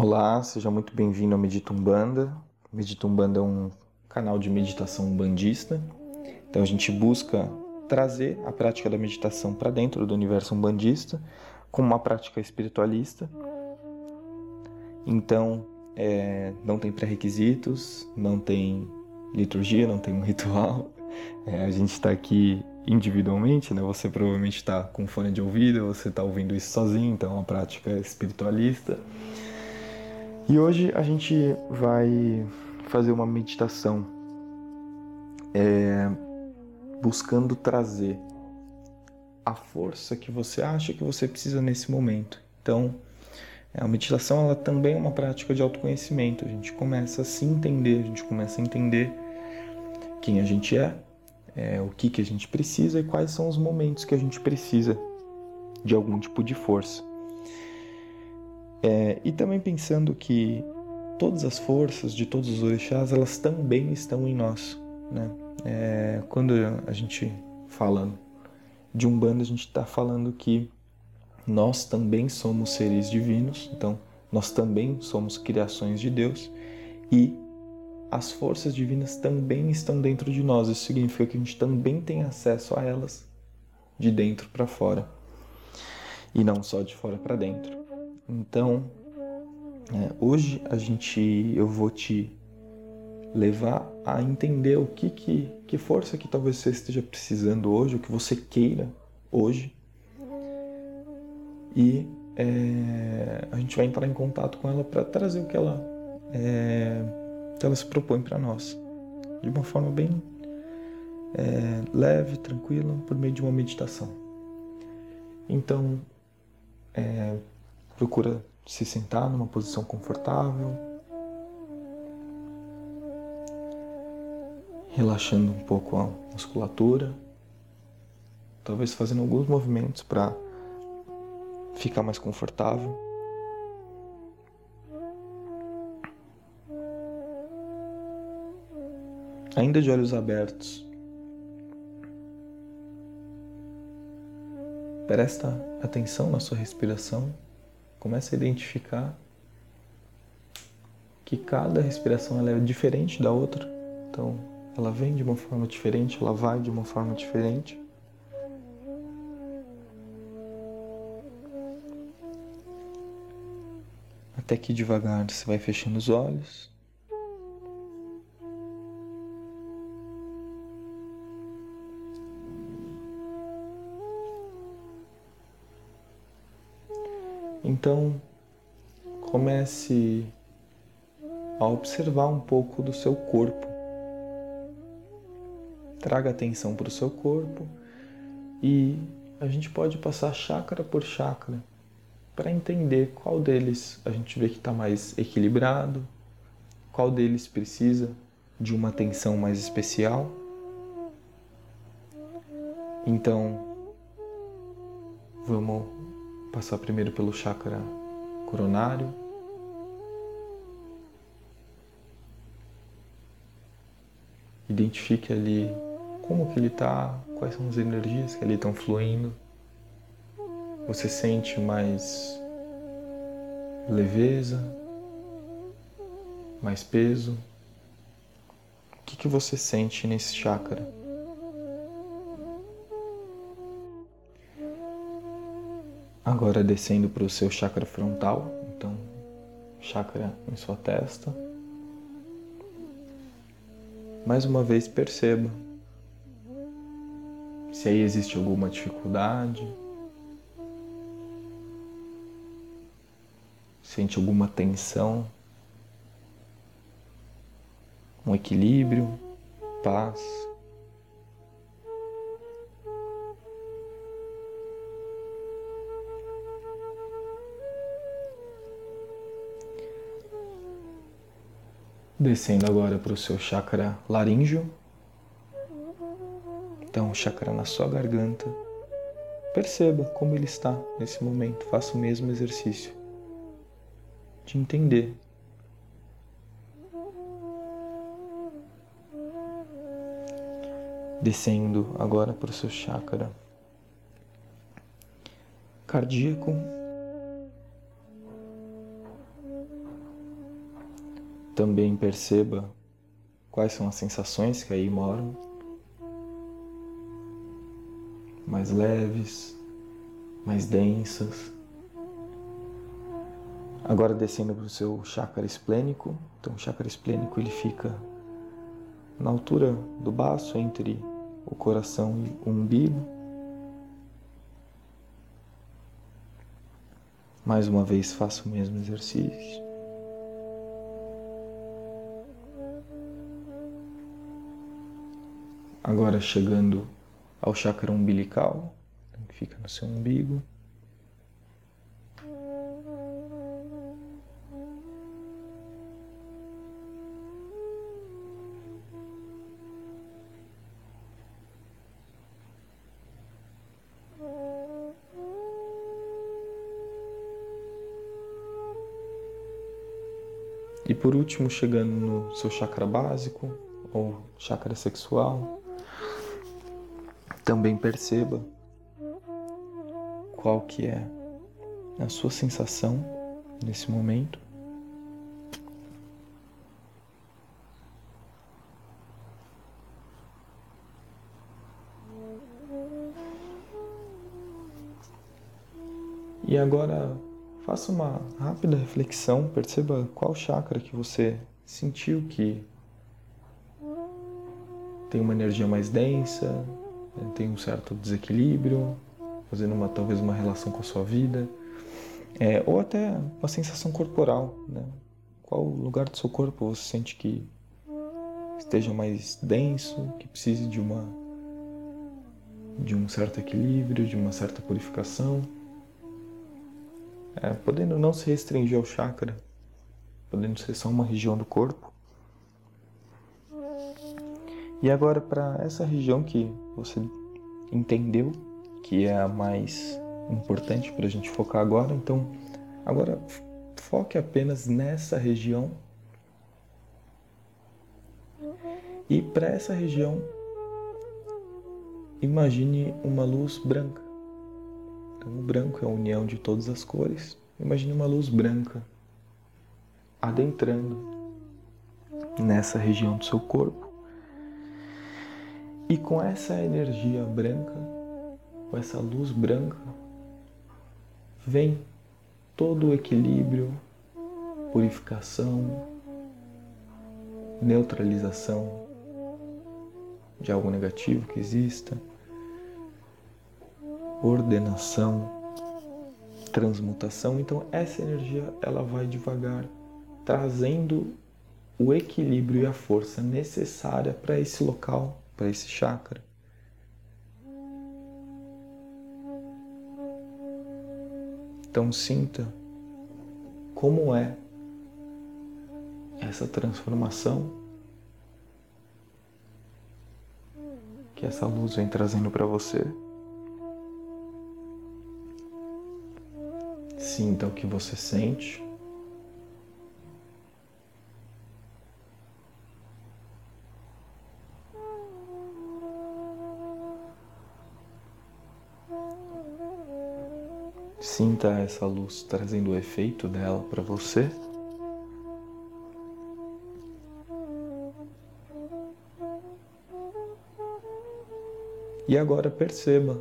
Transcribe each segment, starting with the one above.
Olá, seja muito bem-vindo ao Meditumbanda. Meditumbanda é um canal de meditação umbandista. Então a gente busca trazer a prática da meditação para dentro do universo umbandista como uma prática espiritualista. Então é, não tem pré-requisitos, não tem liturgia, não tem um ritual. É, a gente está aqui individualmente, né? Você provavelmente está com fone de ouvido, você está ouvindo isso sozinho, então é uma prática espiritualista. E hoje a gente vai fazer uma meditação é, buscando trazer a força que você acha que você precisa nesse momento. Então, a meditação ela também é uma prática de autoconhecimento. A gente começa a se entender, a gente começa a entender quem a gente é, é, o que, que a gente precisa e quais são os momentos que a gente precisa de algum tipo de força. É, e também pensando que todas as forças de todos os orixás, elas também estão em nós. Né? É, quando a gente fala de Umbanda, a gente está falando que nós também somos seres divinos, então nós também somos criações de Deus e as forças divinas também estão dentro de nós. Isso significa que a gente também tem acesso a elas de dentro para fora e não só de fora para dentro. Então, é, hoje a gente, eu vou te levar a entender o que, que, que força que talvez você esteja precisando hoje, o que você queira hoje. E é, a gente vai entrar em contato com ela para trazer o que ela, é, que ela se propõe para nós, de uma forma bem é, leve, tranquila, por meio de uma meditação. Então, é, Procura se sentar numa posição confortável, relaxando um pouco a musculatura, talvez fazendo alguns movimentos para ficar mais confortável. Ainda de olhos abertos, presta atenção na sua respiração. Começa a identificar que cada respiração ela é diferente da outra. Então, ela vem de uma forma diferente, ela vai de uma forma diferente. Até que devagar você vai fechando os olhos. Então, comece a observar um pouco do seu corpo. Traga atenção para o seu corpo e a gente pode passar chácara por chácara para entender qual deles a gente vê que está mais equilibrado, qual deles precisa de uma atenção mais especial. Então, vamos Passar primeiro pelo chakra coronário. Identifique ali como que ele está, quais são as energias que ali estão fluindo. Você sente mais leveza, mais peso? O que, que você sente nesse chakra? Agora descendo para o seu chakra frontal, então chakra em sua testa. Mais uma vez perceba se aí existe alguma dificuldade, sente alguma tensão, um equilíbrio, paz. Descendo agora para o seu chakra laríngeo. Então, chakra na sua garganta. Perceba como ele está nesse momento. Faça o mesmo exercício de entender. Descendo agora para o seu chakra cardíaco. Também perceba quais são as sensações que aí moram. Mais leves, mais densas. Agora descendo para o seu chakra esplênico. Então o chakra esplênico ele fica na altura do baço entre o coração e o umbigo. Mais uma vez faça o mesmo exercício. Agora chegando ao chakra umbilical, que fica no seu umbigo. E por último, chegando no seu chakra básico ou chakra sexual, também perceba qual que é a sua sensação nesse momento. E agora faça uma rápida reflexão, perceba qual chakra que você sentiu que tem uma energia mais densa, tem um certo desequilíbrio, fazendo uma, talvez uma relação com a sua vida, é, ou até uma sensação corporal, né? Qual lugar do seu corpo você sente que esteja mais denso, que precise de uma de um certo equilíbrio, de uma certa purificação, é, podendo não se restringir ao chakra, podendo ser só uma região do corpo. E agora para essa região que você entendeu que é a mais importante para a gente focar agora, então agora foque apenas nessa região. E para essa região, imagine uma luz branca. Então, o branco é a união de todas as cores. Imagine uma luz branca adentrando nessa região do seu corpo. E com essa energia branca, com essa luz branca, vem todo o equilíbrio, purificação, neutralização de algo negativo que exista, ordenação, transmutação. Então essa energia ela vai devagar trazendo o equilíbrio e a força necessária para esse local para esse chakra. Então sinta como é essa transformação que essa luz vem trazendo para você. Sinta o que você sente. Sinta essa luz trazendo o efeito dela para você. E agora perceba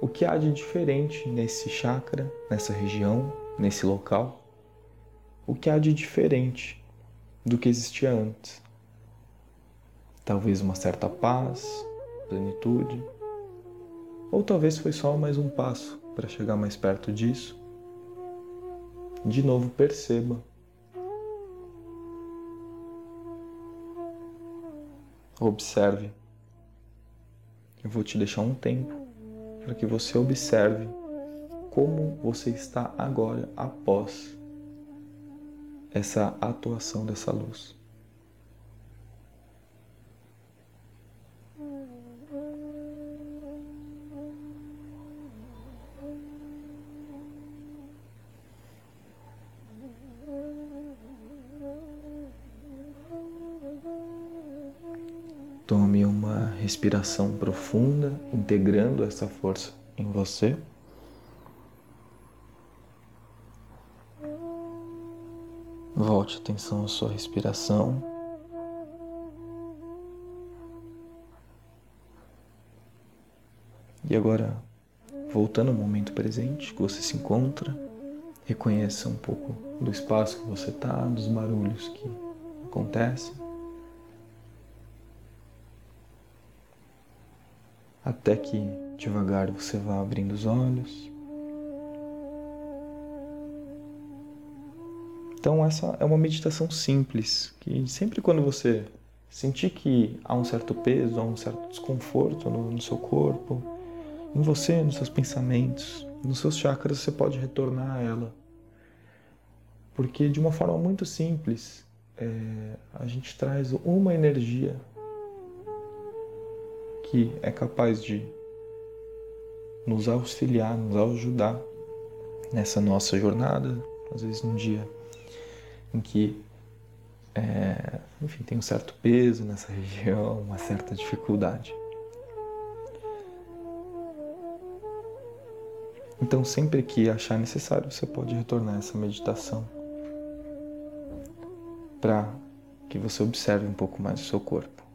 o que há de diferente nesse chakra, nessa região, nesse local. O que há de diferente do que existia antes. Talvez uma certa paz, plenitude, ou talvez foi só mais um passo para chegar mais perto disso, de novo perceba. Observe. Eu vou te deixar um tempo para que você observe como você está agora após essa atuação dessa luz. Tome uma respiração profunda, integrando essa força em você. Volte atenção à sua respiração. E agora, voltando ao momento presente que você se encontra, reconheça um pouco do espaço que você está, dos barulhos que acontecem. Até que devagar você vá abrindo os olhos. Então, essa é uma meditação simples, que sempre quando você sentir que há um certo peso, há um certo desconforto no, no seu corpo, em você, nos seus pensamentos, nos seus chakras, você pode retornar a ela. Porque de uma forma muito simples, é, a gente traz uma energia que é capaz de nos auxiliar, nos ajudar nessa nossa jornada, às vezes num dia em que, é, enfim, tem um certo peso nessa região, uma certa dificuldade. Então, sempre que achar necessário, você pode retornar essa meditação para que você observe um pouco mais o seu corpo.